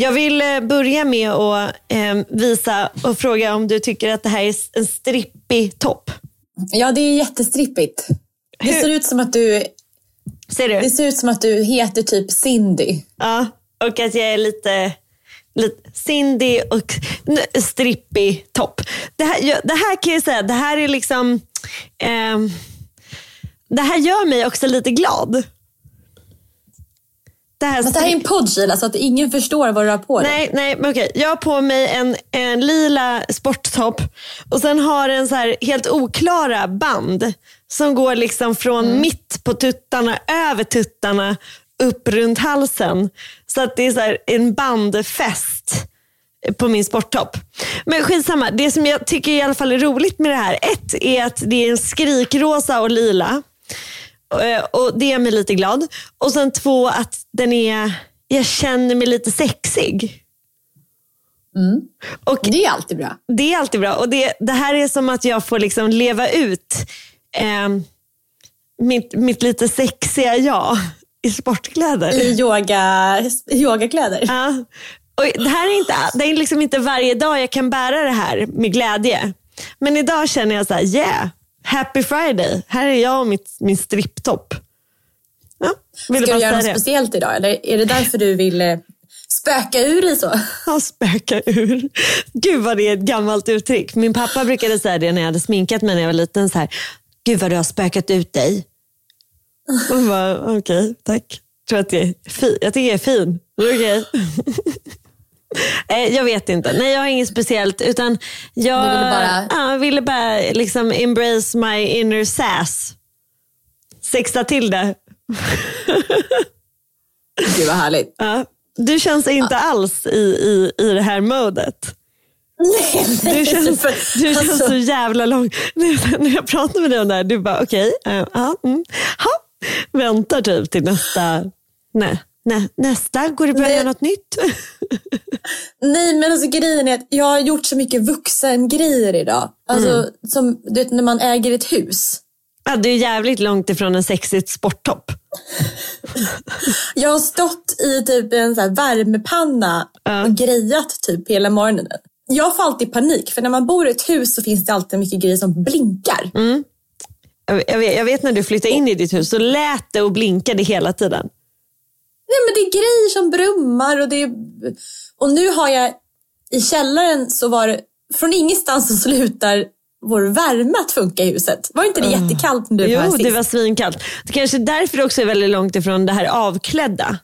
Jag vill eh, börja med att eh, visa och fråga om du tycker att det här är en strippig topp. Ja, det är jättestrippigt. Det ser ut som att du Ser du? Det ser ut som att du heter typ Cindy. Ja, och att jag är lite, lite Cindy och strippig topp. Det här, det här kan jag säga, det här är liksom... ehm, det här gör mig också lite glad. Det här, Men det här är en podd Sheila, så att ingen förstår vad du har på dig. Nej, nej, men okej. Jag har på mig en, en lila sporttopp och sen har den så här helt oklara band som går liksom från mitt på tuttarna, över tuttarna, upp runt halsen. Så att det är så en bandfäst på min sporttopp. Men skitsamma, det som jag tycker i alla fall är roligt med det här, ett är att det är en skrikrosa och lila. Eh, Och det gör mig lite glad. Och sen två, att den är, jag känner mig lite sexig. Och Det är alltid bra. det är alltid bra. Och det, det här är som att jag får liksom leva ut eh, mitt, mitt lite sexiga jag i sportkläder. I yoga, yogakläder. Ja. Och det här är, inte, det är liksom inte varje dag jag kan bära det här med glädje. Men idag känner jag så här, yeah, happy friday. Här är jag och mitt, min stripptopp. Ja, ville Ska du göra något det. speciellt idag? Eller är det därför du vill eh, spöka ur dig så? Ja, spöka ur. Gud vad det är ett gammalt uttryck. Min pappa brukade säga det när jag hade sminkat mig när jag var liten. Så här, Gud vad du har spökat ut dig. Och jag bara, okej, tack. Tror att jag, är fi- jag tycker jag är fin. Okej. Eh, Jag vet inte. Nej, jag har inget speciellt. Utan jag Du ville bara- ja, ville bara liksom embrace my inner sass. Sexa till det. Gud vad härligt. Ja. Du känns inte alls i, i, i det här modet. Nej, nej, Du känns, för- du känns alltså, så jävla lång. När jag pratar med dig om det här, du bara okej. eh, ja, mm, ha. Väntar typ till nästa. Nej, nej, nästa, går det att Nej. göra något nytt? Nej men alltså grejen är att jag har gjort så mycket vuxengrejer idag. Alltså Mm. som du vet när man äger ett hus. ja, du är jävligt långt ifrån en sexigt sporttopp. Jag har stått i typ en så värmepanna och grejat typ hela morgonen. Jag får alltid panik för när man bor i ett hus så finns det alltid mycket grejer som blinkar. Mm. Jag, jag, vet, jag vet när du flyttade in i ditt hus, så lät det och blinkade hela tiden. Nej men det är grejer som brummar och det är... Och nu har jag i källaren så var det från ingenstans så slutar vår värme att funka i huset. Var inte det jättekallt du var här Jo, det var svinkallt. Det kanske är därför det också är väldigt långt ifrån det här avklädda.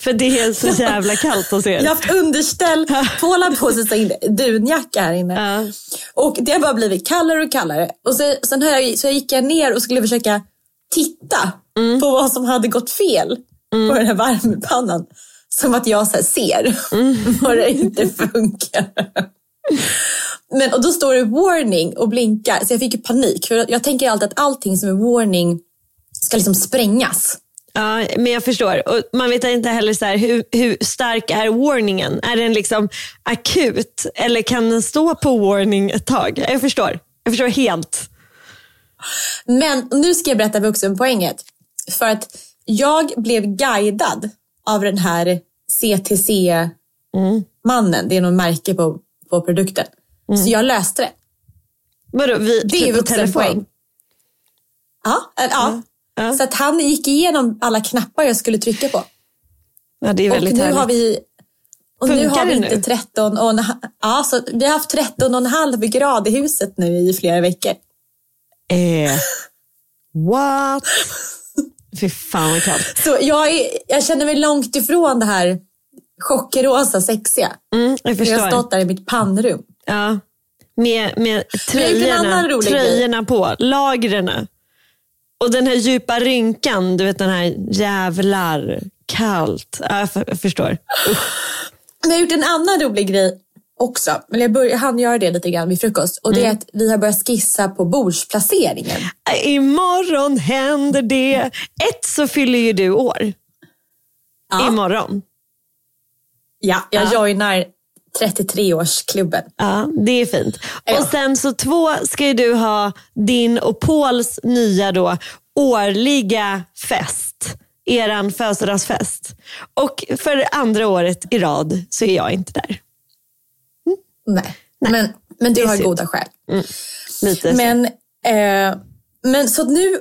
För det är så jävla kallt hos er. Jag har haft underställ. Paul har på sig sin dunjacka här inne. Ja. Och det har bara blivit kallare och kallare. Och så, sen jag, så jag gick jag ner och skulle försöka titta Mm. på vad som hade gått fel på den här värmepannan. Som att jag så ser Mm. vad det inte funkar. Men, och då står det warning och blinkar. Så jag fick ju panik. För jag tänker alltid att allting som är warning ska liksom sprängas. Ja, men jag förstår. Och man vet inte heller så här, hur, hur stark är warningen? Är den liksom akut eller kan den stå på warning ett tag? Jag förstår. Jag förstår helt. Men nu ska jag berätta vuxenpoänget. För att jag blev guidad av den här CTC-mannen. Det är någon märke på, på produkten. Så jag löste det. Vadå, vi, Det är vuxenpoäng. telefon? Ja, ja. Ja. Så att han gick igenom alla knappar jag skulle trycka på. Ja, det är Och väldigt nu härligt. har vi och nu Funkar har vi inte nu? 13 och en, ja, så vi har haft 13 och en halv grad i huset nu i flera veckor. Eh, what? Fy fan vad kallt. Så jag, är, jag känner mig långt ifrån det här chockrosa sexiga. Mm, jag Jag har förstår. stått där i mitt pannrum. Ja. Med, med tröjorna, tröjorna på, lagren. Och den här djupa rynkan, du vet den här jävlar, kallt. Ja, jag, för, jag förstår. Men jag har gjort en annan rolig grej också. Men jag, började, jag hann göra det lite grann vid frukost. Och det Mm. är att vi har börjat skissa på bordsplaceringen. Imorgon händer det. Ett så fyller ju du år. Ja, Imorgon. ja jag joinar 33-årsklubben. Ja, det är fint. Ja. Och sen så två ska ju du ha din och Pauls nya då årliga fest. Eran födelsedagsfest. Och för andra året i rad så är jag inte där. Nej, Men, men det du har synd. goda skäl. Lite så. Men, eh, men så nu,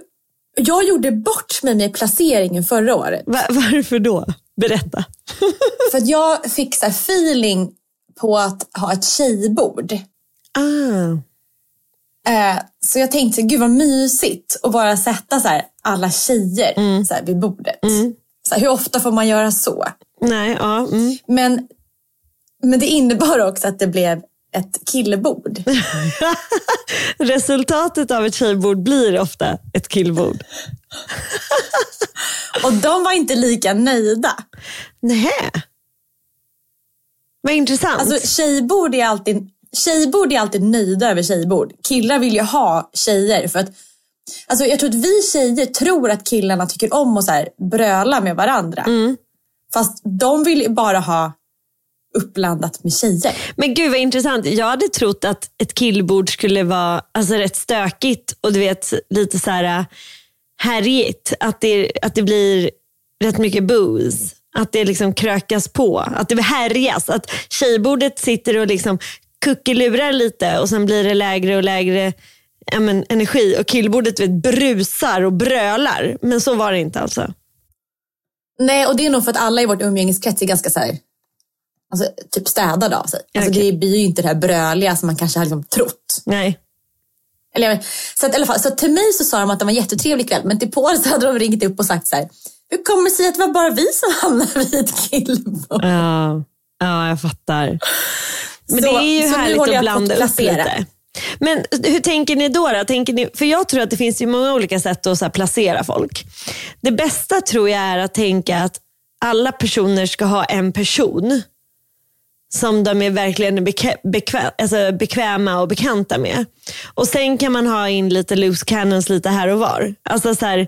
jag gjorde bort mig med placeringen förra året. Va- varför då? Berätta. För att jag fick så feeling på att ha ett tjejbord. Ah. Eh, så jag tänkte, gud vad mysigt att bara sätta så här, alla tjejer Mm. så här, vid bordet. Så här, hur ofta får man göra så? Nej, ja. Mm. Men, men det innebar också att det blev ett killbord. Resultatet av ett tjejbord blir ofta ett killbord. Och de var inte lika nöjda. Nej. Vad intressant. Alltså tjejbord är alltid, tjejbord är alltid nöjda över tjejbord. Killar vill ju ha tjejer för att Alltså jag tror att vi tjejer tror att killarna tycker om att så här bröla med varandra. Fast de vill bara ha uppblandat med tjejer. Men gud vad intressant. Jag hade trott att ett killbord skulle vara alltså, rätt stökigt och du vet lite så här äh, härjigt. Att det, att det blir rätt mycket booze. Att det liksom krökas på. Att det härjas. Att tjejbordet sitter och liksom kuckelurar lite och sen blir det lägre och lägre ja, men, energi. Och killbordet vet, brusar och brölar. Men så var det inte alltså. Nej, och det är nog för att alla i vårt umgängeskrets är ganska så här, alltså, typ städade av sig. Alltså, Okej. Det blir ju inte det här bröliga som man kanske har liksom trott. Nej. Eller, så, att, i alla fall, så till mig så sa de att det var en jättetrevlig kväll, men till Paul så hade de ringt upp och sagt så här, hur kommer det sig att det var bara vi som hamnade vid killbord? Ja, ja jag fattar. Men Så- det är ju härligt att blanda upp lite. Men hur tänker ni då? då? Tänker ni, för jag tror att det finns ju många olika sätt att så placera folk. Det bästa tror jag är att tänka att alla personer ska ha en person som de är verkligen bekä- bekvä- alltså bekväma och bekanta med. Och Sen kan man ha in lite loose cannons lite här och var. Alltså så här,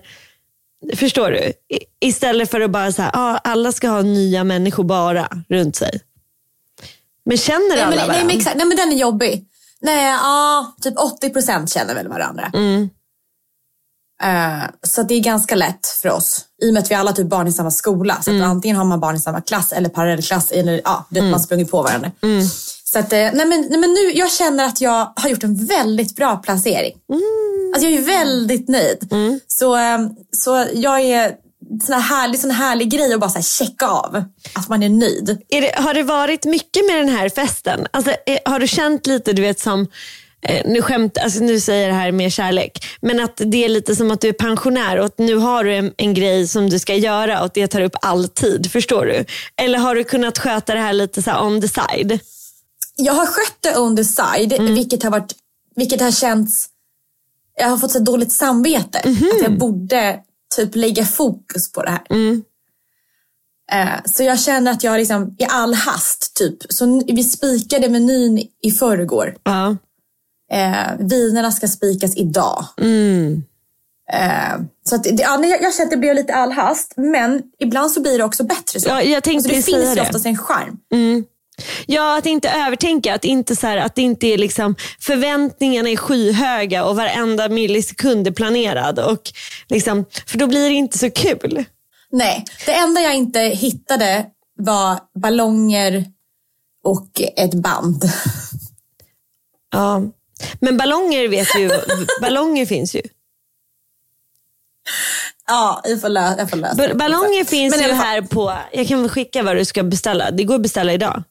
Förstår du? I, istället för att bara säga ah, alla ska ha nya människor bara runt sig. Men känner Nej, alla men, nej, varandra? men, exakt, nej men den är jobbig. Nej, ja, typ 80% känner väl varandra. Mm. Eh, så det är ganska lätt för oss. I och med att vi alla har typ barn i samma skola. Så Mm. antingen har man barn i samma klass eller parallellklass. Eller ja, du vet, man sprungit på varandra. Mm. Så att, eh, nej men, nej men nu, jag känner att jag har gjort en väldigt bra placering. Mm. Alltså jag är väldigt nöjd. Så, eh, så jag är sån här härlig, sån härlig grej att bara så checka av. Att man är nöjd. Är det, har det varit mycket med den här festen? Alltså, är, har du känt lite du vet som eh, nu, skämt, alltså nu säger jag det här med kärlek, men att det är lite som att du är pensionär och att nu har du en, en grej som du ska göra och det tar upp all tid. Förstår du? Eller har du kunnat sköta det här lite så här on the side? Jag har skött det on the side, vilket, har varit, vilket har känts... Jag har fått så dåligt samvete. Att jag borde typ lägga fokus på det här. Eh, så jag känner att jag liksom i all hast, typ. Så vi spikade menyn i förrgår. Ja. Eh, vinerna ska spikas idag. Eh, så att, ja, jag, jag känner att det blev lite all hast, men ibland så blir det också bättre så. Ja, jag tänkte alltså, det finns ju det. oftast en charm. Ja, att inte övertänka. Att, inte så här, att det inte är liksom, förväntningarna är skyhöga och varenda millisekund är planerad. Och liksom, för då blir det inte så kul. Nej, det enda jag inte hittade var ballonger och ett band. Ja. Men ballonger vet ju, ballonger finns ju. Ja, jag får, lö- jag får lösa ballonger finns Men ju här på, jag kan väl skicka vad du ska beställa. Det går att beställa idag.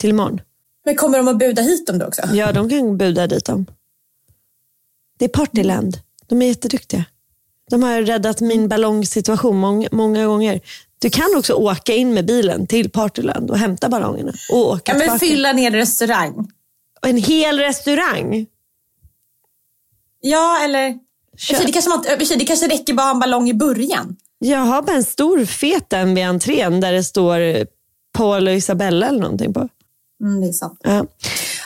Till imorgon. Men kommer de att buda hit dem då också? Ja, de kan buda dit dem. Det är Partyland. De är jätteduktiga. De har räddat min ballongsituation många, många gånger. Du kan också åka in med bilen till Partyland och hämta ballongerna och åka Ja, men tillbaka. fylla ner restaurang. En hel restaurang. Ja, eller... Sig, Det kanske, man, det kanske räcker bara en ballong i början. Jag har bara en stor fet en vid entrén där det står Paul och Isabella eller någonting på. Mm, det är sant. Ja.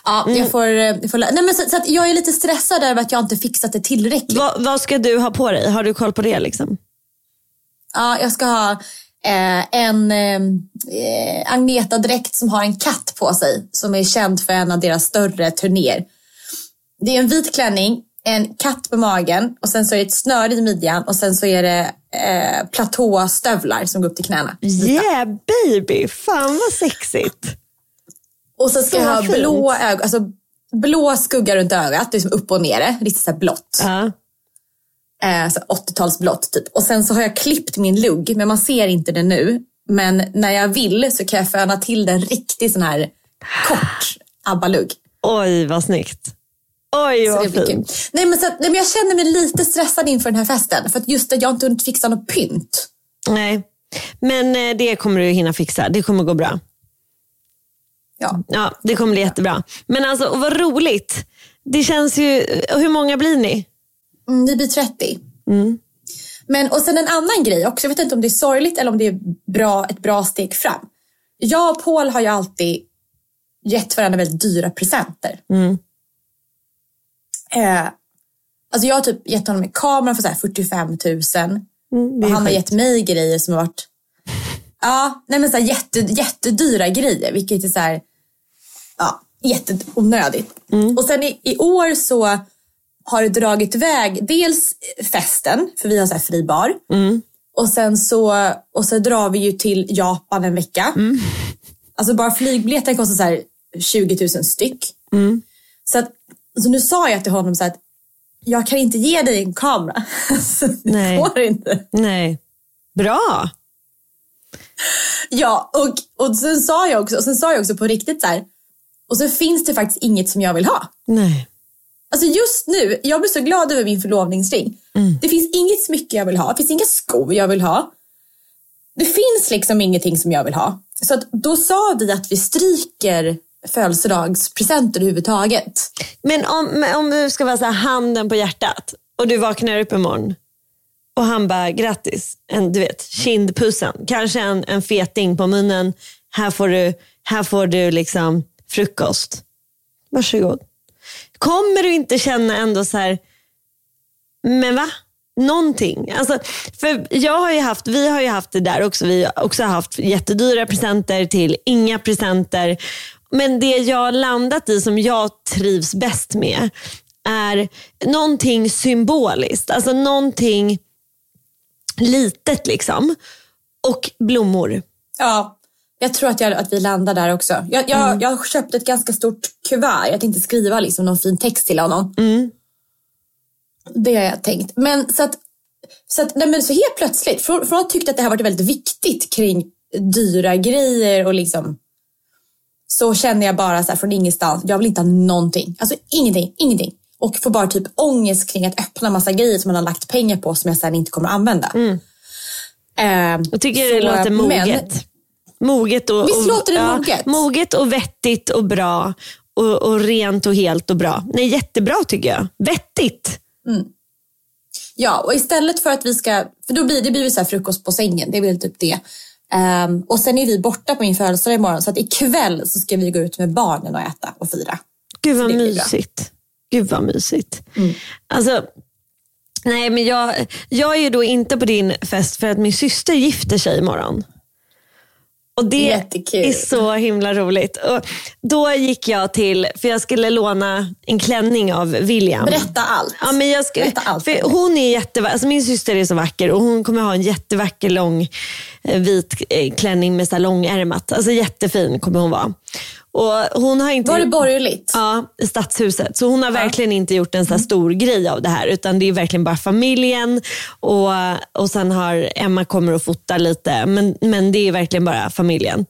Ja, Mm. jag får, eh, jag får Nej, men så, så att jag är lite stressad över att jag inte fixat det tillräckligt. Vad, vad ska du ha på dig? Har du koll på det? liksom? Ja, jag ska ha eh, en eh, Agneta-dräkt som har en katt på sig som är känd för en av deras större turnéer. Det är en vit klänning, en katt på magen och sen så är det ett snöre i midjan och sen så är det eh, platåstövlar som går upp till knäna. Yeah baby, fan vad sexigt. Och så ska Så jag ha fint. blå, ögon, alltså, blå skugga runt ögat, det är som upp och ner, riktigt så här blått. Ja. Eh, så 80-talsblått typ. Och sen så har jag klippt min lugg, men man ser inte det nu. Men när jag vill så kan jag föna till den riktigt sån här kort ABBA-lugg. Oj vad snyggt. Oj vad fint. Nej, men, så, att- nej, men jag känner mig lite stressad inför den här festen. För att just att jag inte hunnit fixa något pynt. Nej, men eh, det kommer du hinna fixa. Det kommer gå bra. Ja. Ja, det kommer bli jättebra. Men alltså, och vad roligt. Det känns ju, hur många blir ni? Mm, vi blir 30. Men, och sen en annan grej också. Jag vet inte om det är sorgligt eller om det är bra, ett bra steg fram. Jag och Paul har ju alltid gett varandra väldigt dyra presenter. Eh, alltså jag har typ gett honom en kamera för så här 45 000. Mm, Och han har gett mig grejer som har varit ja, nej men så här jätte, jättedyra grejer. Vilket är så här, ja, jätteonödigt. Och sen i, i år så har det dragit iväg dels festen, för vi har så här fri bar. Och sen så, och så drar vi ju till Japan en vecka. Alltså bara flygbiljetten kostar så här 20 000 styck. Så, att, så nu sa jag till honom så att jag kan inte ge dig en kamera. Så det Nej. går inte. Nej. Bra. Ja, och, och sen, sa jag också, och sen sa jag också på riktigt så här. Och så finns det faktiskt inget som jag vill ha. Nej. Alltså just nu, jag blir så glad över min förlovningsring. Det finns inget smycke jag vill ha. Det finns inga skor jag vill ha. Det finns liksom ingenting som jag vill ha. Så att då sa vi att vi stryker födelsedagspresenter överhuvudtaget. Men om, om du ska vara så här, handen på hjärtat och du vaknar upp imorgon och han bara grattis, en, du vet kindpussen, kanske en, en feting på munnen, här får du, här får du liksom frukost. Varsågod. Kommer du inte känna ändå så här, men va? Någonting. Alltså, för jag har ju haft, vi har ju haft det där också. Vi har också haft jättedyra presenter till inga presenter. Men det jag har landat i som jag trivs bäst med är någonting symboliskt. Alltså någonting litet liksom. Och blommor. Ja, jag tror att, jag, att vi landar där också. Jag, jag, jag har köpt ett ganska stort kuvert. Jag tänkte skriva liksom någon fin text till honom. Det har jag tänkt. Men så att, så att nej men så helt plötsligt, från, från att ha tyckt att det här varit väldigt viktigt kring dyra grejer och liksom så känner jag bara så här från ingenstans, jag vill inte ha någonting. Alltså ingenting, ingenting. Och får bara typ ångest kring att öppna massa grejer som man har lagt pengar på som jag sen inte kommer att använda. Mm. Eh, Jag tycker så, det låter men- moget. Moget och, Visst låter det moget? moget och vettigt och bra. Och, och rent och helt och bra. Nej, jättebra tycker jag. Vettigt. Ja, och istället för att vi ska, för då blir det blir så frukost på sängen, det är väl typ det. Ehm, och sen är vi borta på min födelsedag imorgon så att ikväll så ska vi gå ut med barnen och äta och fira. Gud vad mysigt. Gud vad mysigt. Mm. Alltså, nej men jag, jag är ju då inte på din fest för att min syster gifter sig imorgon. Och det Jättekul. är så himla roligt. Och då gick jag till, för jag skulle låna en klänning av William. Berätta allt. Ja, men jag ska, Berätta allt för hon är jättevacker, alltså min syster är så vacker och hon kommer ha en jättevacker lång eh, vit eh, klänning med så långärmat. Alltså jättefin kommer hon vara. Och hon har inte Var det borgerligt? Ja, i stadshuset. Så hon har verkligen inte gjort en så Mm. stor grej av det här. Utan det är verkligen bara familjen och, och sen har Emma kommer och fotar lite. Men, men det är verkligen bara familjen.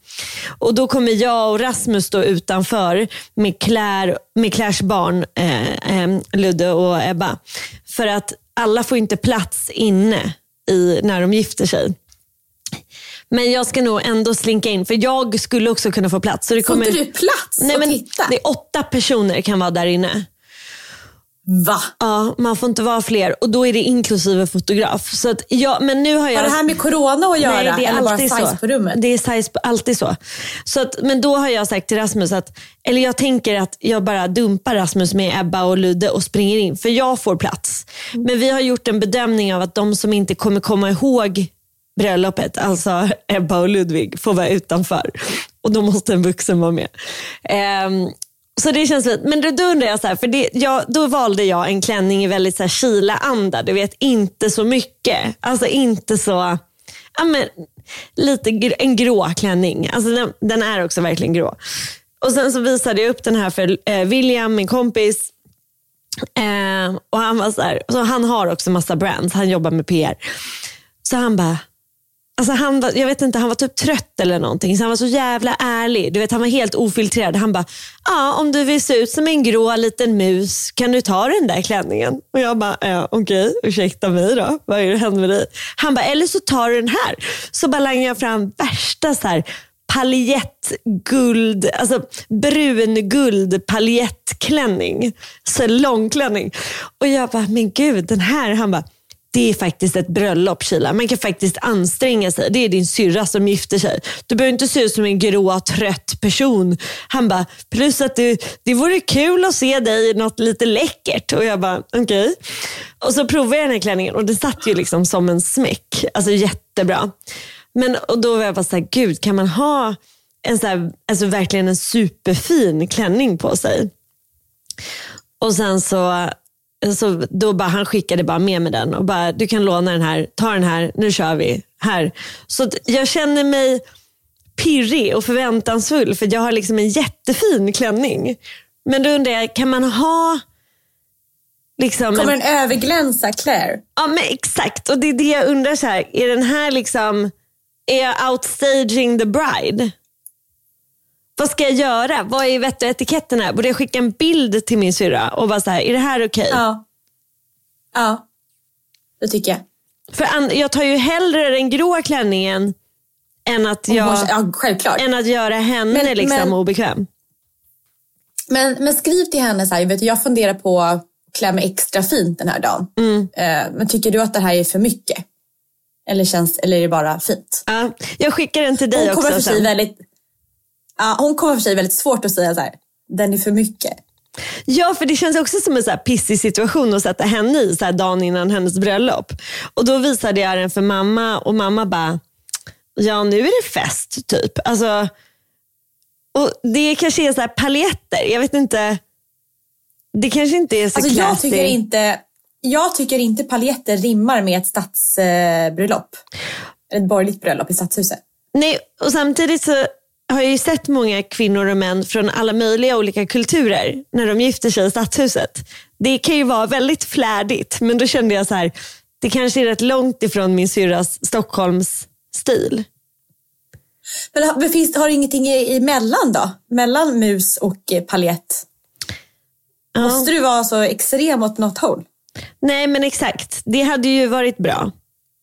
Och då kommer jag och Rasmus stå utanför med, Claire, med Claires barn, eh, eh, Ludde och Ebba. För att alla får inte plats inne i, när de gifter sig. Men jag ska nog ändå slinka in, för jag skulle också kunna få plats. Så det Får kommer... inte du plats Nej, men titta? Det är åtta personer kan vara där inne. Va? Ja, man får inte vara fler och då är det inklusive fotograf. Så att jag, men nu har jag... Har det här med corona att göra? Nej, det är eller bara alltid size så. på rummet? Det är size alltid så. så att, men då har jag sagt till Rasmus att, eller jag tänker att jag bara dumpar Rasmus med Ebba och Ludde och springer in, för jag får plats. Mm. Men vi har gjort en bedömning av att de som inte kommer komma ihåg bröllopet, alltså Ebba och Ludvig, får vara utanför. Och då måste en vuxen vara med. Um, så det känns fint. Men då, då undrar jag, så här, för det, jag, då valde jag en klänning i väldigt så här, Kila-anda. Du vet, inte så mycket. Alltså inte så, ja, men, lite gr- en grå klänning. Alltså, den, den är också verkligen grå. Och Sen så visade jag upp den här för eh, William, min kompis. Eh, och han var så här, så han har också massa brands, han jobbar med PR. Så han bara, Alltså han var, jag vet inte, han var typ trött eller någonting. Så han var så jävla ärlig. Du vet, han var helt ofiltrerad. Han bara, ja om du vill se ut som en grå liten mus, kan du ta den där klänningen? Och jag bara, ja, okej, ursäkta mig då. Vad är det händer med dig? Han bara, eller så tar du den här. Så bara langar jag fram värsta så här paljettguld, alltså brunguld paljettklänning. Så långklänning. Och jag bara, men gud den här. Han bara, det är faktiskt ett bröllop Kila. Man kan faktiskt anstränga sig. Det är din syrra som gifter sig. Du behöver inte se ut som en grå trött person. Han bara, plus att det, det vore kul att se dig i något lite läckert. Och jag bara, okej. Och så provade jag den här klänningen och det satt ju liksom som en smäck. Alltså jättebra. Men och då var jag bara såhär, gud kan man ha en så här, alltså verkligen en superfin klänning på sig? Och sen så, så då bara, han skickade bara med mig den och bara, du kan låna den här, ta den här, nu kör vi. här. Så jag känner mig pirrig och förväntansfull för jag har liksom en jättefin klänning. Men då undrar jag, kan man ha liksom Kommer en, den överglänsa Claire? Ja men exakt, och det är det jag undrar så här, är den här liksom, är jag outstaging the bride? Vad ska jag göra? Vad är vett och etiketten här? Borde jag skicka en bild till min syrra och bara så här, är det här okej? Ja. Ja, det tycker jag. För jag tar ju hellre den grå klänningen än att, jag, måste- Ja, självklart. än att göra henne Men- liksom men- obekväm. Men, men skriv till henne så här, vet du, jag funderar på att klä mig extra fint den här dagen. Eh, men tycker du att det här är för mycket? Eller, känns, eller är det bara fint? Ja, jag skickar den till dig Hon kommer, också för sig väldigt, ja, hon kommer för sig väldigt svårt att säga så här, den är för mycket. Ja, för det känns också som en så här pissig situation att sätta henne i så här dagen innan hennes bröllop. Och då visade jag den för mamma och mamma bara, ja nu är det fest typ. Alltså, och det kanske är så här paljetter, jag vet inte. Det kanske inte är så Alltså, jag, tycker inte, jag tycker inte paljetter rimmar med ett stadsbröllop. Ett borgerligt bröllop i stadshuset. Nej, och samtidigt så har jag ju sett många kvinnor och män från alla möjliga olika kulturer när de gifter sig i stadshuset. Det kan ju vara väldigt flärdigt, men då kände jag så här, det kanske är rätt långt ifrån min syrras Stockholms stil. Men har- men finns, har du ingenting i- emellan då? Mellan mus och eh, paljett? Ja. Måste du vara så extrem åt något håll? Nej men exakt, det hade ju varit bra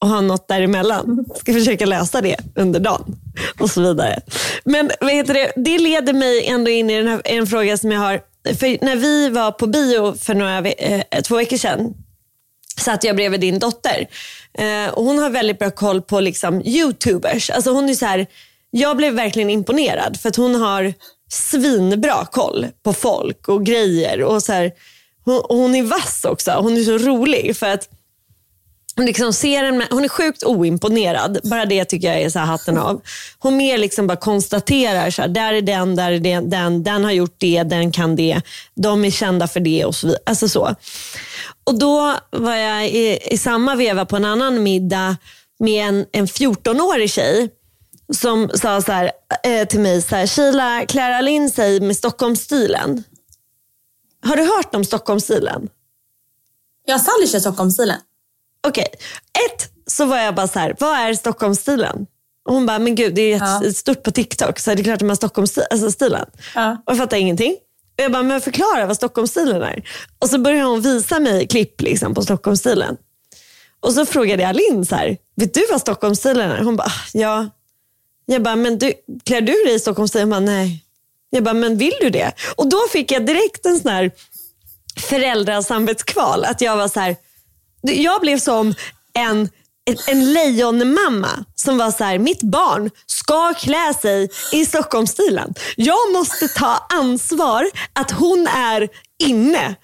att ha något däremellan. Ska försöka lösa det under dagen och så vidare. Men vad heter det? det leder mig ändå in i den här, en fråga som jag har. För när vi var på bio för några, eh, två veckor sedan satt jag bredvid din dotter. Eh, och hon har väldigt bra koll på liksom, youtubers. Alltså hon är så här, jag blev verkligen imponerad för att hon har svinbra koll på folk och grejer. Och så här, hon, och hon är vass också. Hon är så rolig för att hon, liksom ser en, hon är sjukt oimponerad. Bara det tycker jag är så här hatten av. Hon mer liksom bara konstaterar, så här, där är den, där är den, den, den har gjort det, den kan det. De är kända för det och så vidare. Alltså så. Och då var jag i, i samma veva på en annan middag med en, en 14-årig tjej som sa så här, eh, till mig, så här, Sheila, Clara sig med Stockholmsstilen. Har du hört om Stockholmsstilen? Jag har Sally kör Stockholmsstilen. Okej, ett så var jag bara så här, vad är Stockholmsstilen? Och hon bara, men gud det är Ja. jättestort på TikTok så det är klart att man har Stockholmsstilen. Alltså. Ja. Och jag fattar ingenting. Och jag bara, men förklara vad Stockholmsstilen är. Och så började hon visa mig klipp liksom, på Stockholmsstilen. Och så frågade jag Linn så här, vet du vad Stockholmsstilen är? Hon bara, "Ah, ja. Jag bara, men du, klär du dig i Stockholmsstilen? Hon bara, nej. Jag bara, men vill du det? Och då fick jag direkt en sån här föräldrasamvetskval. Att jag var så här, jag blev som en, en, en lejonmamma som var så här, mitt barn ska klä sig i Stockholmsstilen. Jag måste ta ansvar att hon är inne.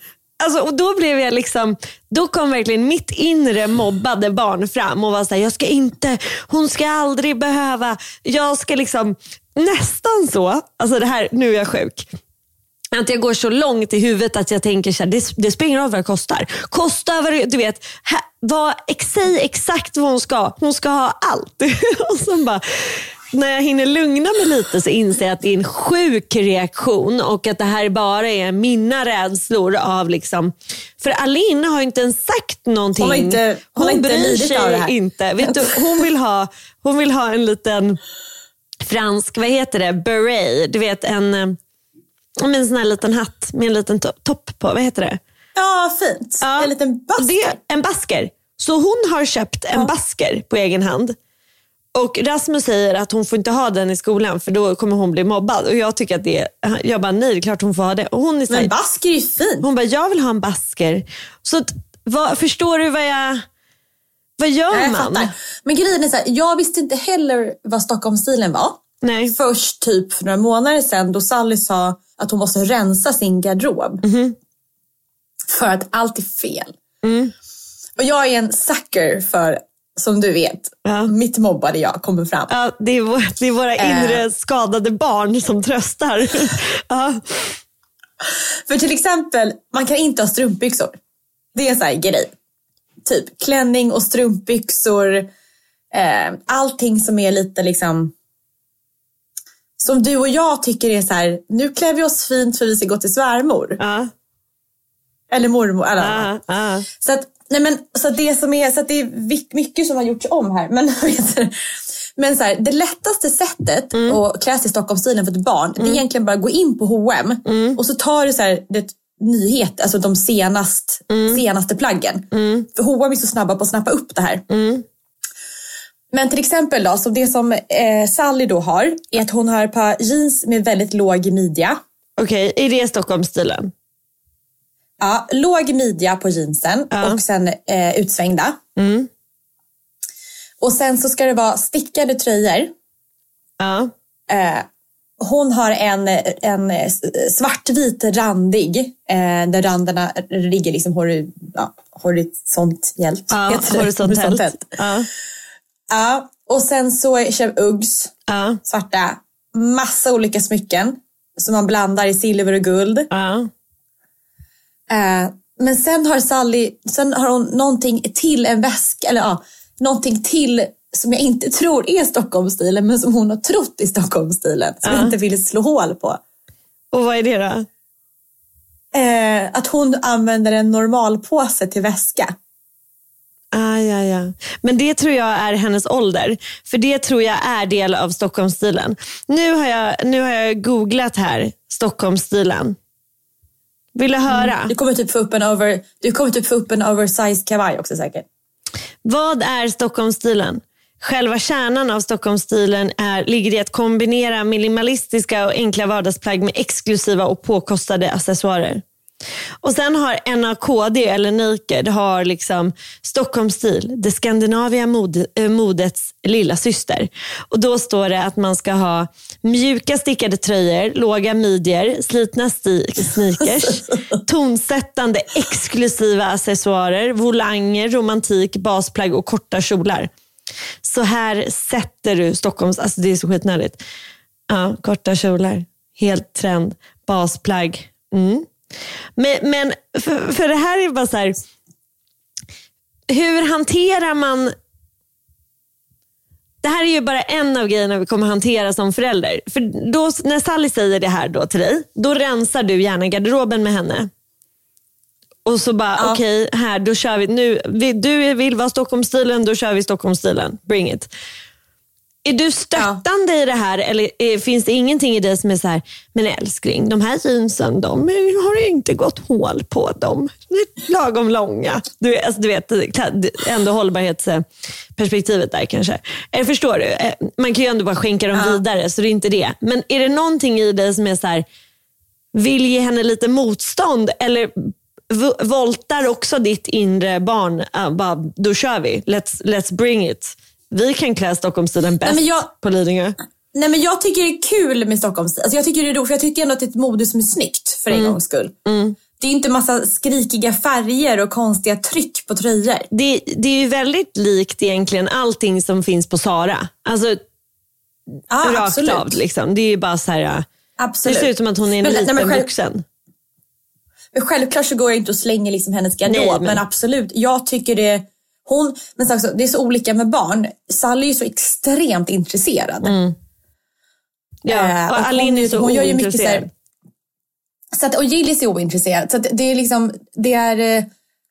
Alltså, och då blev jag liksom, då kom verkligen mitt inre mobbade barn fram och var så här, jag ska inte, hon ska aldrig behöva, jag ska liksom, nästan så, alltså det här, nu är jag sjuk. Att jag går så långt i huvudet att jag tänker så här, det, det spelar ingen roll vad det kostar. Kosta vad det, du vet, här, vad, säg exakt vad hon ska. Hon ska ha allt. och sen bara, när jag hinner lugna mig lite så inser jag att det är en sjuk reaktion och att det här bara är mina rädslor av liksom, för Aline har inte ens sagt någonting. Hon inte- hon inte bryr sig av det här. inte. Vet du, hon, vill ha, hon vill ha en liten fransk, vad heter det, beret. Du vet en, med en sån här liten hatt med en liten to- topp på. Vad heter det? Ja, fint. Ja. En liten basker. Det, en basker. Så hon har köpt en basker på egen hand. Och Rasmus säger att hon får inte ha den i skolan för då kommer hon bli mobbad. Och jag tycker att det är, jag bara nej det är klart hon får ha det. Och hon är så här, Men basker är ju fint. hon bara jag vill ha en basker. Så vad, förstår du vad jag, vad gör Jag man? fattar. Men grejen är så här, jag visste inte heller vad Stockholmsstilen var. Nej. Först typ för några månader sedan då Sally sa att hon måste rensa sin garderob. Mhm. För att allt är fel. Mm. Och jag är en sucker för, som du vet, Ja. mitt mobbade jag kommer fram. Ja, det, är vår, det är våra Eh. inre skadade barn som tröstar. ja. För till exempel, man kan inte ha strumpbyxor. Det är en sån här grej. Typ klänning och strumpbyxor. Eh, allting som är lite liksom... Som du och jag tycker är så här, nu klär vi oss fint för vi ska gå till svärmor. Ja. Eller mormor. Eller. Ja. Så, att, nej men, så, att det, som är, så att det är mycket som har gjorts om här. Men, men så här, det lättaste sättet att klä sig i Stockholmsstilen för ett barn, det är egentligen bara att gå in på H&M och så tar du så här, det, nyhet, alltså de senast, senaste plaggen. För H&M är så snabba på att snappa upp det här. Men till exempel då, så det som eh, Sally då har, är att hon har ett par jeans med väldigt låg midja. Okej, är det Stockholmsstilen? Ja, låg midja på jeansen Ja. och sen eh, utsvängda. Mm. Och sen så ska det vara stickade tröjor. Ja. Eh, hon har en, en eh, svartvit randig eh, där randerna ligger liksom hori, ja, horisontellt. Ja, det. horisontellt. Ja. Ja, och sen så kör Uggs Ja. svarta. Massa olika smycken som man blandar i silver och guld. Ja. Eh, men sen har Sally, sen har hon någonting till en väska, eller ja, någonting till som jag inte tror är Stockholmsstilen men som hon har trott i Stockholmsstilen. Som jag inte vill slå hål på. Och vad är det då? Eh, att hon använder en normalpåse till väska. Ah, ja, ja. Men det tror jag är hennes ålder. För det tror jag är del av Stockholmsstilen. Nu har jag, nu har jag googlat här, Stockholmsstilen. Vill du höra? Du kommer typ få upp en, over, du kommer typ få upp en oversized kavaj också säkert. Vad är Stockholmsstilen? Själva kärnan av Stockholmsstilen är, ligger i att kombinera minimalistiska och enkla vardagsplagg med exklusiva och påkostade accessoarer. Och sen har NAKD, eller Naked, har liksom Stockholmsstil, det skandinaviska mod, äh, modets lilla syster. Och då står det att man ska ha mjuka stickade tröjor, låga midjor, slitna sneakers, tonsättande exklusiva accessoarer, volanger, romantik, basplagg och korta kjolar. Så här sätter du Stockholms, alltså det är så skitnödigt. Ja, korta kjolar, helt trend, basplagg. Mm. Men, men för, för det här är bara så här, hur hanterar man det här är ju bara en av grejerna vi kommer hantera som förälder. För då, när Sally säger det här då till dig, då rensar du gärna garderoben med henne. Och så bara, ja. okej, okay, här, då kör vi. Nu, du vill vara Stockholmsstilen, då kör vi Stockholmsstilen. Bring it. Är du stöttande ja. i det här eller är, finns det ingenting i dig som är så här, men älskling, de här jeansen, de har inte gått hål på dem. Lagom långa. Du, alltså, du vet, ändå hållbarhetsperspektivet där kanske. Eller förstår du? Eh, man kan ju ändå bara skänka dem ja. vidare, så det är inte det. Men är det någonting i dig som är så här, vill ge henne lite motstånd eller voltar också ditt inre barn, uh, bara, då kör vi. Let's, let's bring it. Vi kan klä Stockholmsstilen bäst Nej, jag, på Lidingö. Nej men jag tycker det är kul med Stockholmsstil. Alltså jag tycker det är roligt för jag tycker ändå att det är ett mode som är snyggt för en mm. gångs skull. Mm. Det är inte massa skrikiga färger och konstiga tryck på tröjor. Det, det är ju väldigt likt egentligen allting som finns på Sara. Alltså ah, rakt absolut. av. Liksom. Det är ju bara så här, absolut. det ser ut som att hon är en men, liten nej, själv, vuxen. Men självklart så går jag inte och slänger liksom hennes garderob. Men... men absolut, jag tycker det hon, men också, det är så olika med barn. Sally är så extremt intresserad. Mm. Ja, eh, och, och Aline är så hon gör ju mycket så, här, så att, Och Gillis är ointresserad. Så det är liksom, det är, eh,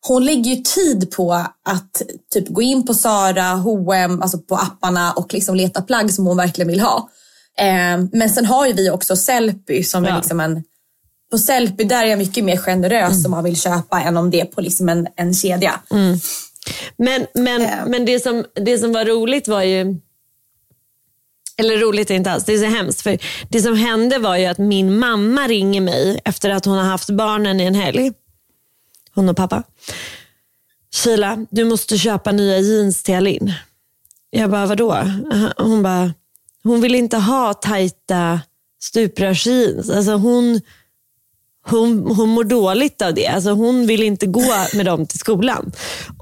hon lägger ju tid på att typ gå in på Sara, H&M, alltså på apparna och liksom leta plagg som hon verkligen vill ha. Eh, men sen har ju vi också Sellpy som ja. är liksom en på Sellpy där är jag mycket mer generös mm. om man vill köpa än om det är på liksom en, en kedja. Mm. Men, men, yeah. men det, som, det som var roligt var ju, eller roligt är inte alls, det är så hemskt. För det som hände var ju att min mamma ringer mig efter att hon har haft barnen i en helg. Hon och pappa. Kila, du måste köpa nya jeans till Alin. Jag bara, vadå? Hon bara, hon vill inte ha tajta stuprörsjeans. Alltså hon, hon, hon mår dåligt av det. Alltså hon vill inte gå med dem till skolan.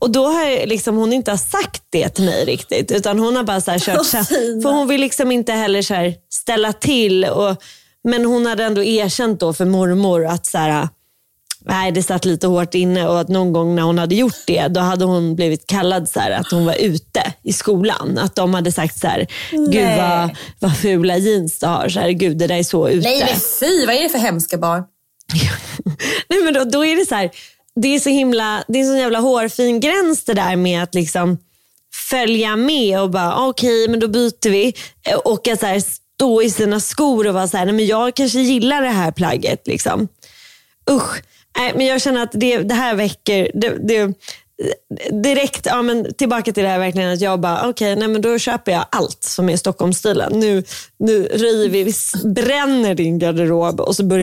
Och då har jag, liksom, hon inte har sagt det till mig riktigt. Utan hon har bara så här kört, så, för hon vill liksom inte heller så ställa till. Och, men hon hade ändå erkänt då för mormor att så här, nej, det satt lite hårt inne och att någon gång när hon hade gjort det, då hade hon blivit kallad så här, att hon var ute i skolan. Att de hade sagt så här, gud vad, vad fula jeans du har. Så här, gud det där är så ute. Nej men fy, vad är det för hemska barn? Nej, men då, då är det så här, det är så himla, det är så jävla hårfin gräns det där med att liksom följa med och bara ah, okej okay, men då byter vi. Eh, och att så här, stå i sina skor och vara så här, nej men jag kanske gillar det här plagget. Liksom. Usch. Nej, men jag känner att det, det här väcker, det, det, direkt, ja, men tillbaka till det här verkligen att jag bara, okej, okay, då köper jag allt som är Stockholmsstilen. Nu, nu röjer vi, vi bränner din garderob och så börjar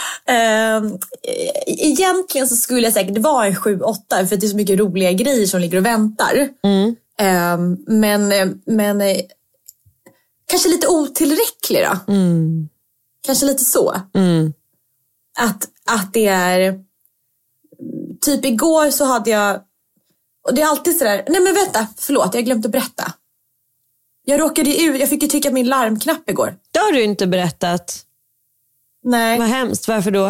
Um, egentligen så skulle jag säkert vara en 7-8 för det är så mycket roliga grejer som ligger och väntar. Mm. Um, men men eh, kanske lite otillräcklig då. Mm. Kanske lite så. Mm. Att, att det är... Typ igår så hade jag... Och det är alltid sådär, nej men vänta, förlåt, jag glömde berätta. Jag råkade ut, jag fick ju trycka min larmknapp igår. Det har du inte berättat. Nej. Vad hemskt. Varför då?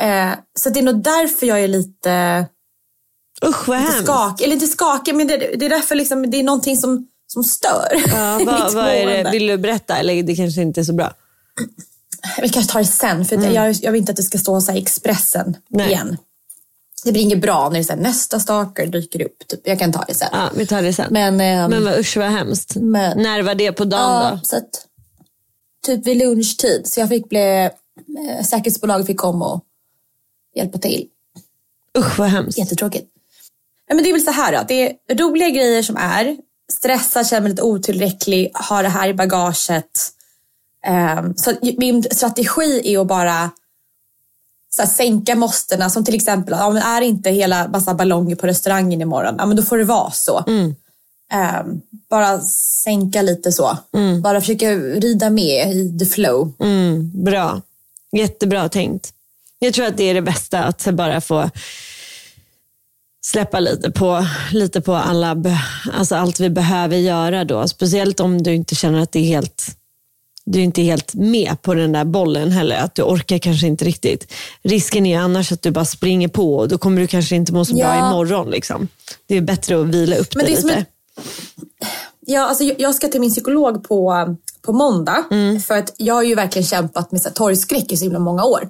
Eh, så det är nog därför jag är lite, Usch vad lite hemskt. skakig. Eller inte skakig, men det, det är därför liksom, det är någonting som, som stör. Ja, vad, vad är det? Vill du berätta? Eller det kanske inte är så bra. Vi kanske tar det sen, för Mm. jag, jag vill inte att det ska stå så i Expressen Nej. igen. Det blir inget bra när det är nästa stalker dyker upp. Typ. Jag kan ta det sen. Ja, vi tar det sen. Men, ehm, Men vad, usch vad hemskt. Men- När var det på dagen ja, då? så att, typ vid lunchtid. Så jag fick bli, säkerhetsbolaget fick komma och hjälpa till. Usch vad hemskt. Jättetråkigt. Ja, men det är väl så här då. Det är roliga grejer som är. Stressad, känner mig lite otillräcklig, har det här i bagaget. Ehm, så min strategi är att bara så här, sänka måstena. Som till exempel, ja, men är inte hela massa ballonger på restaurangen imorgon, ja, men då får det vara så. Ehm, bara sänka lite så. Bara försöka rida med i the flow. Mm, bra. Jättebra tänkt. Jag tror att det är det bästa, att bara få släppa lite på, lite på alla, alltså allt vi behöver göra då. Speciellt om du inte känner att det är helt du är inte helt med på den där bollen heller. Att du orkar kanske inte riktigt. Risken är annars att du bara springer på och då kommer du kanske inte må så bra Ja. imorgon. Liksom. Det är bättre att vila upp Men är som lite. ett- Ja, alltså, jag ska till min psykolog på, på måndag. För att jag har ju verkligen kämpat med så här, torgskräck i så himla många år.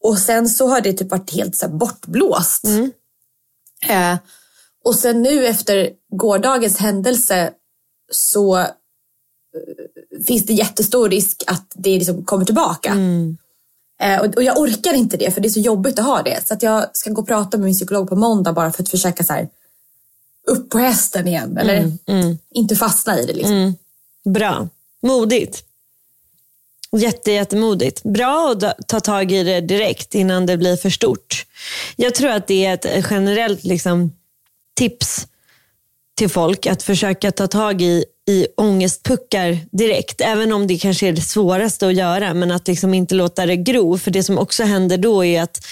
Och sen så har det typ varit helt så här, bortblåst. Eh, och sen nu efter gårdagens händelse så eh, finns det jättestor risk att det liksom kommer tillbaka. Eh, och, och jag orkar inte det för det är så jobbigt att ha det. Så att jag ska gå och prata med min psykolog på måndag bara för att försöka så här, upp på hästen igen. Eller inte fastna i det. Liksom. Bra. Modigt. Jätte, jättemodigt. Bra att ta tag i det direkt innan det blir för stort. Jag tror att det är ett generellt liksom, tips till folk att försöka ta tag i, i ångestpuckar direkt. Även om det kanske är det svåraste att göra. Men att liksom inte låta det gro. För det som också händer då är att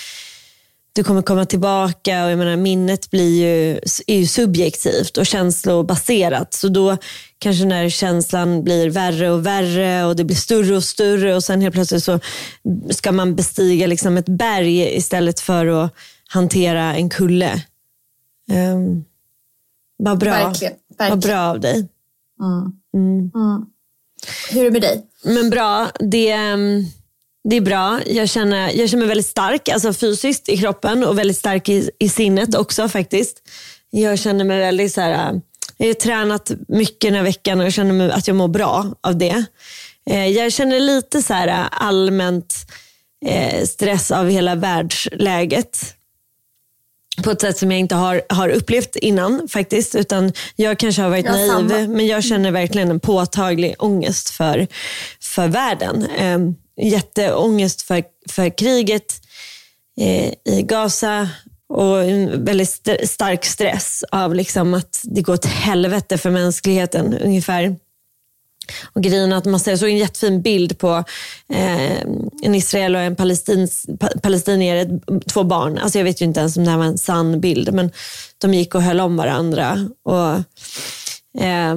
du kommer komma tillbaka och jag menar, minnet blir ju, är ju subjektivt och känslobaserat. Så då kanske när känslan blir värre och värre och det blir större och större och sen helt plötsligt så ska man bestiga liksom ett berg istället för att hantera en kulle. Um, vad bra. Verkligen, verkligen. Vad bra av dig. Hur är det med dig? Men bra, det, ehm, Det är bra. Jag känner, jag känner mig väldigt stark, alltså fysiskt i kroppen och väldigt stark i, i sinnet också faktiskt. Jag känner mig väldigt så här, jag har tränat mycket den här veckan och jag känner att jag mår bra av det. Eh, jag känner lite så här allmänt eh, stress av hela världsläget på ett sätt som jag inte har, har upplevt innan faktiskt. Utan jag kanske har varit Ja, naiv, samma. men jag känner verkligen en påtaglig ångest för, för världen. Jätteångest för, för kriget eh, i Gaza och en väldigt st- stark stress av liksom att det går till helvete för mänskligheten ungefär. Och grejen att man ser, såg en jättefin bild på eh, en israel och en palestins, pa, palestinier, två barn. Alltså jag vet ju inte ens om det här var en sann bild, men de gick och höll om varandra. Och, eh,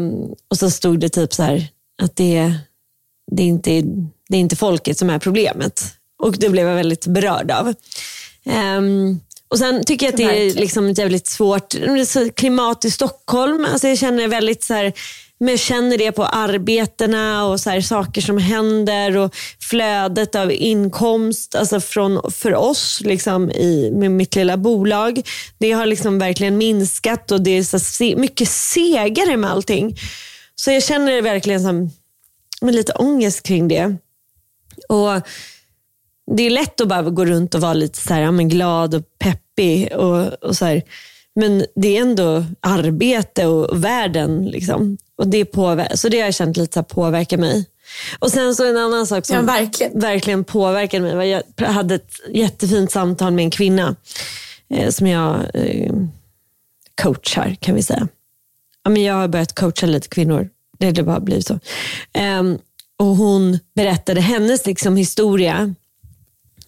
och så stod det typ så här att det, det, är det är inte folket som är problemet. Och det blev jag väldigt berörd av. Ehm, och Sen tycker jag att det är liksom jävligt svårt. Klimat i Stockholm, alltså jag känner väldigt så här, men jag känner det på arbetena och så här, saker som händer och flödet av inkomst alltså från, för oss liksom, i, med mitt lilla bolag. Det har liksom verkligen minskat och det är så se, mycket segare med allting. Så jag känner verkligen som, med lite ångest kring det. Och det är lätt att bara gå runt och vara lite så här, ja, men glad och peppig. Och, och så här. Men det är ändå arbete och världen. Liksom. Och det påver- så det har jag känt lite så här påverkar mig. Och sen så en annan sak som Ja, verkligen. verkligen påverkade mig. var Jag hade ett jättefint samtal med en kvinna eh, som jag eh, coachar kan vi säga. Ja, men jag har börjat coacha lite kvinnor. Det har bara blivit så. Ehm, och hon berättade hennes liksom, historia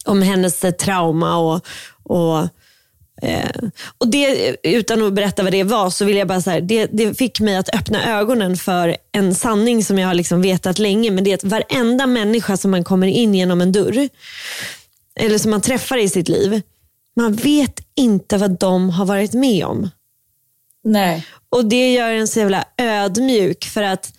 om hennes eh, trauma och, och Eh, och det, utan att berätta vad det var så vill jag bara säga det, det fick mig att öppna ögonen för en sanning som jag har liksom vetat länge. Men det är att varenda människa som man kommer in genom en dörr, eller som man träffar i sitt liv, man vet inte vad de har varit med om. Nej. Och det gör en så jävla ödmjuk för att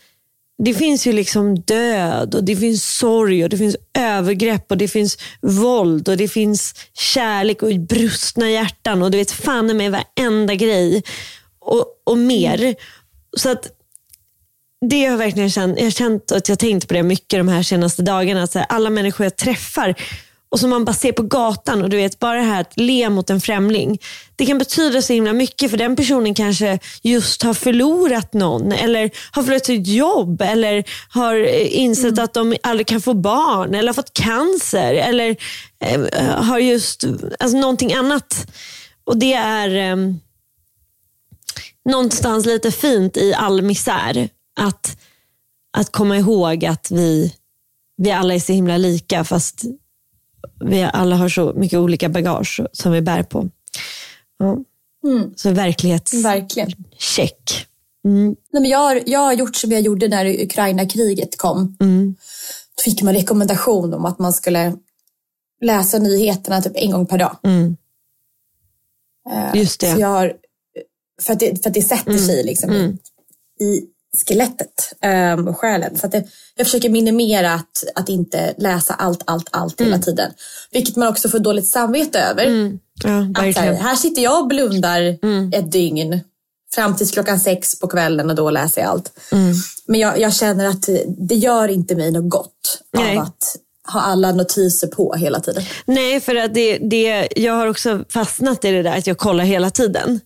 det finns ju liksom död och det finns sorg och det finns övergrepp och det finns våld och det finns kärlek och brustna hjärtan och du vet fan med varenda grej och, och mer. Så att det har jag verkligen känt, jag har känt att jag tänkt på det mycket de här senaste dagarna. Att så här, alla människor jag träffar och som man bara ser på gatan och du vet bara det här att le mot en främling. Det kan betyda så himla mycket för den personen kanske just har förlorat någon eller har förlorat sitt jobb eller har eh, insett att de aldrig kan få barn eller har fått cancer eller eh, har just alltså, någonting annat. Och det är eh, någonstans lite fint i all misär. Att, att komma ihåg att vi, vi alla är så himla lika fast vi alla har så mycket olika bagage som vi bär på. Ja. Mm. Så verklighetscheck. Verkligen. Mm. Nej, men jag, har, jag har gjort som jag gjorde när Ukraina-kriget kom. Mm. Då fick man rekommendation om att man skulle läsa nyheterna typ en gång per dag. Mm. Eh, Just det. Så jag har, för, att det, för att det sätter sig liksom Mm. i, i skelettet um, och själen. Så att det, jag försöker minimera att, att inte läsa allt, allt, allt hela tiden. Vilket man också får dåligt samvete över. Mm. Ja, Att här, här sitter jag och blundar Mm. ett dygn fram tills klockan sex på kvällen och då läser jag allt. Mm. Men jag, jag känner att det gör inte mig något gott Nej. av att ha alla notiser på hela tiden. Nej, för att det, det, jag har också fastnat i det där att jag kollar hela tiden.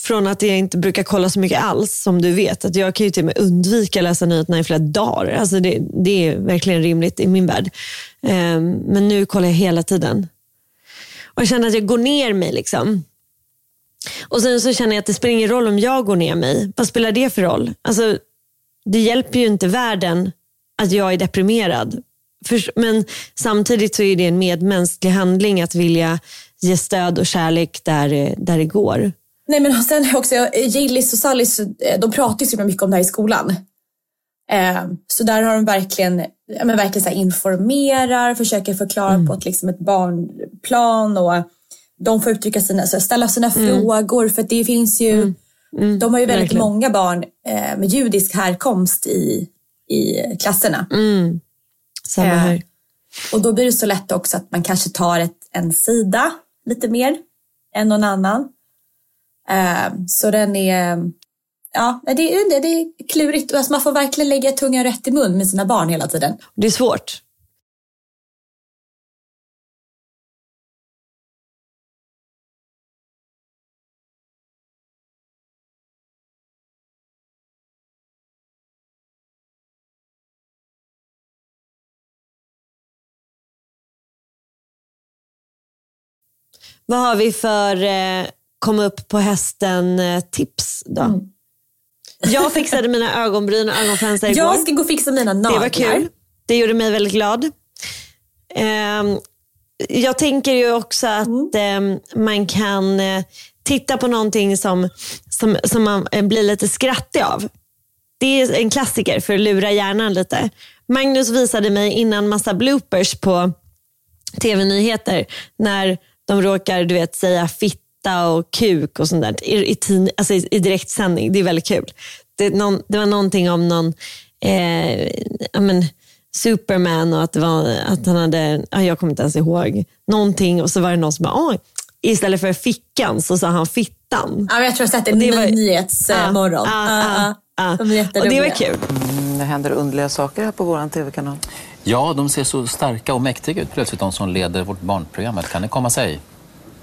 Från att jag inte brukar kolla så mycket alls, som du vet. Att jag kan ju till och med undvika att läsa nyheterna i flera dagar. Alltså det, det är verkligen rimligt i min värld. Ehm, men nu kollar jag hela tiden. Och jag känner att jag går ner mig. liksom. Och sen så känner jag att det spelar ingen roll om jag går ner mig. Vad spelar det för roll? Alltså, det hjälper ju inte världen att jag är deprimerad. För, men samtidigt så är det en medmänsklig handling att vilja ge stöd och kärlek där, där det går. Nej men sen också, eh, Gillis och Sallis, eh, de pratar ju så mycket om det här i skolan. Eh, så där har de verkligen, men verkligen så informerar, försöker förklara på ett, liksom ett barnplan och de får uttrycka sina, ställa sina frågor för att det finns ju, de har ju väldigt verkligen. många barn eh, med judisk härkomst i, i klasserna. Samma Eh, här. Och då blir det så lätt också att man kanske tar ett, en sida lite mer än någon annan. Ehm, så den är, ja, det är, det är klurigt. Alltså man får verkligen lägga tungan rätt i mun med sina barn hela tiden. Det är svårt. Vad har vi för eh, komma upp på hästen-tips då? Mm. Jag fixade mina ögonbryn och ögonfransar igår. Jag ska gå och fixa mina naglar. Det var kul. Det gjorde mig väldigt glad. Ehm, jag tänker ju också att Mm. ehm, man kan eh, titta på någonting som, som, som man eh, blir lite skrattig av. Det är en klassiker för att lura hjärnan lite. Magnus visade mig innan massa bloopers på tv-nyheter när de råkar du vet, säga fitta och kuk och sånt där i, i, tin, alltså i, i direktsändning. Det är väldigt kul. Det, någon, det var någonting om någon eh, ja, men, Superman och att, det var, att han hade, ja, jag kommer inte ens ihåg, någonting och så var det någon som bara, oj, istället för fickan så sa han fittan. Ja, jag tror jag har sett det var- nyhetsmorgon. Ja, ja, ja. De är Och det var jätteroliga. kul. Det händer underliga saker här på vår tv-kanal. Ja, de ser så starka och mäktiga ut plötsligt, de som leder vårt barnprogram. Kan det komma sig?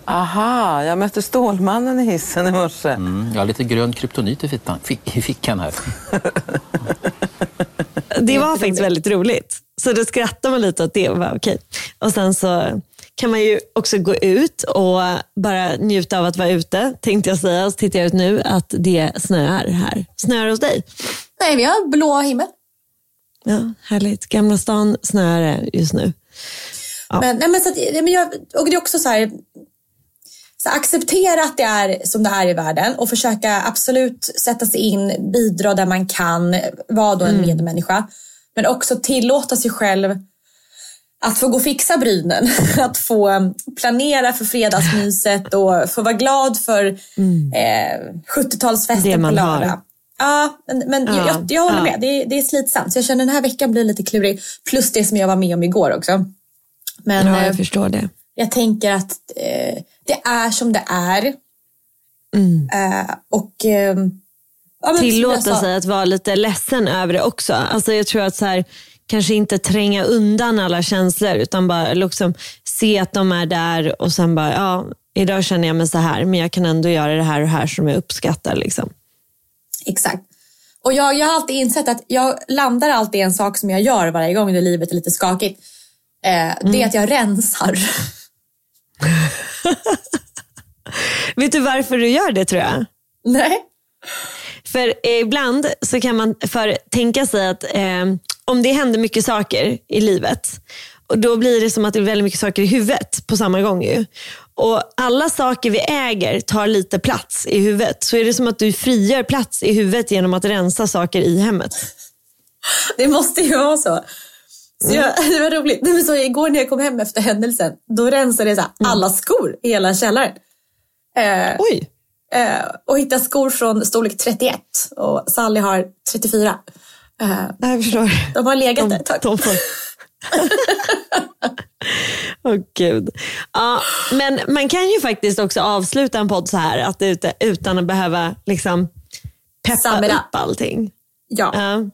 Aha, jag mötte Stålmannen i hissen i morse. Mm, jag har lite grön kryptonit i, fittan, i fickan här. Det var faktiskt väldigt roligt. Så då skrattar man lite åt det och bara okej. Och sen så kan man ju också gå ut och bara njuta av att vara ute, tänkte jag säga. Så tittar jag ut nu att det snöar här. Snöar hos dig? Nej, vi har blå himmel. Ja, härligt. Gamla stan snöar just nu. Ja. Men, nej, men så att, men jag, och det är också så här, så acceptera att det är som det är i världen och försöka absolut sätta sig in, bidra där man kan, vara då en Mm. medmänniska. Men också tillåta sig själv att få gå och fixa brynen, att få um, planera för fredagsmyset och få vara glad för eh, 70-talsfesten Mm. Det på har. lördag. Ja, men, Ja, jag, jag håller ja. med. Det är, det är slitsamt. Så jag känner den här veckan blir lite klurig. Plus det som jag var med om igår också. Men Ja, eh, jag förstår det. jag tänker att eh, det är som det är. Mm. Eh, och eh, ja, Tillåta sig att vara lite ledsen över det också. Alltså jag tror att så här, kanske inte tränga undan alla känslor utan bara liksom se att de är där och sen bara, ja, idag känner jag mig så här men jag kan ändå göra det här och här som jag uppskattar. Liksom. Exakt. Och jag, jag har alltid insett att jag landar alltid i en sak som jag gör varje gång när livet är lite skakigt. Eh, Mm. Det är att jag rensar. Vet du varför du gör det tror jag? Nej. För ibland så kan man för tänka sig att eh, om det händer mycket saker i livet och då blir det som att det är väldigt mycket saker i huvudet på samma gång. Ju. Och alla saker vi äger tar lite plats i huvudet. Så är det som att du frigör plats i huvudet genom att rensa saker i hemmet. Det måste ju vara så. Så jag, det var roligt. Nej, men så igår när jag kom hem efter händelsen, då rensade jag så här, alla skor i hela källaren. Eh, Oj. eh, och hittade skor från storlek 31 och Sally har 34. Eh, Jag förstår. de har legat De, där ett tag. de får... Åh gud. Ja, men man kan ju faktiskt också avsluta en podd så här att ute, utan att behöva liksom peppa up. upp allting. Ja. Ja.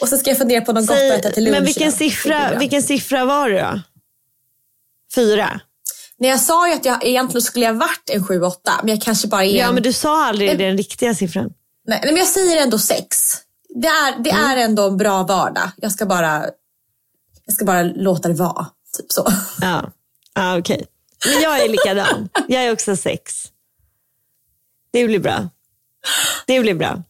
Och så ska jag fundera på något gott att äta till lunch. men vilken siffra, vilken siffra var det då? Fyra? Nej, jag sa ju att jag egentligen skulle ha varit en 7-8, men jag kanske bara är Ja, en... men du sa aldrig Nej. den riktiga siffran. Nej, men jag säger ändå 6. Det, är, det Mm. är ändå en bra vardag. Jag ska bara, jag ska bara låta det vara. Typ så. Ja, ja okej. Men jag är likadan. Jag är också sex. Det blir bra. Det blir bra.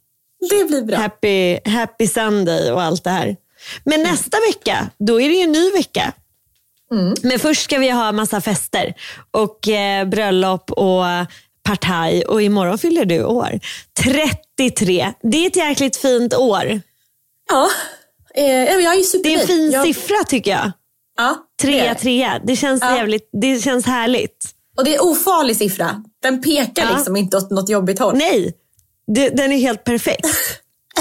Det blir bra. Happy, happy Sunday och allt det här. Men nästa vecka, då är det ju en ny vecka. Men först ska vi ha massa fester och eh, bröllop och partaj och imorgon fyller du år. 33. Det är ett jäkligt fint år. Ja, eh, jag är ju Det supernöjd. är en fin jag, siffra tycker jag. Ja, Trea, trea. Det känns, Ja. jävligt, det känns härligt. Och det är en ofarlig siffra. Den pekar Ja. liksom inte åt något jobbigt håll. Nej, det, den är helt perfekt.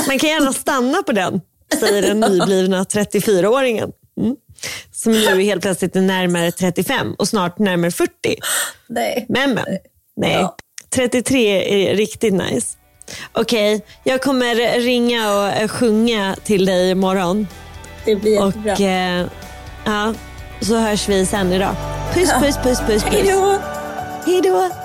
Man kan gärna stanna på den, säger den nyblivna 34-åringen. Mm. som nu helt plötsligt är närmare 35 och snart närmare 40. Nej. Men men, nej. 33 är riktigt nice. Okej, jag kommer ringa och eh, sjunga till dig imorgon. Det blir jättebra. Och eh, ja, så hörs vi sen idag. Puss, puss, puss, puss. puss. Hej då! Hej då.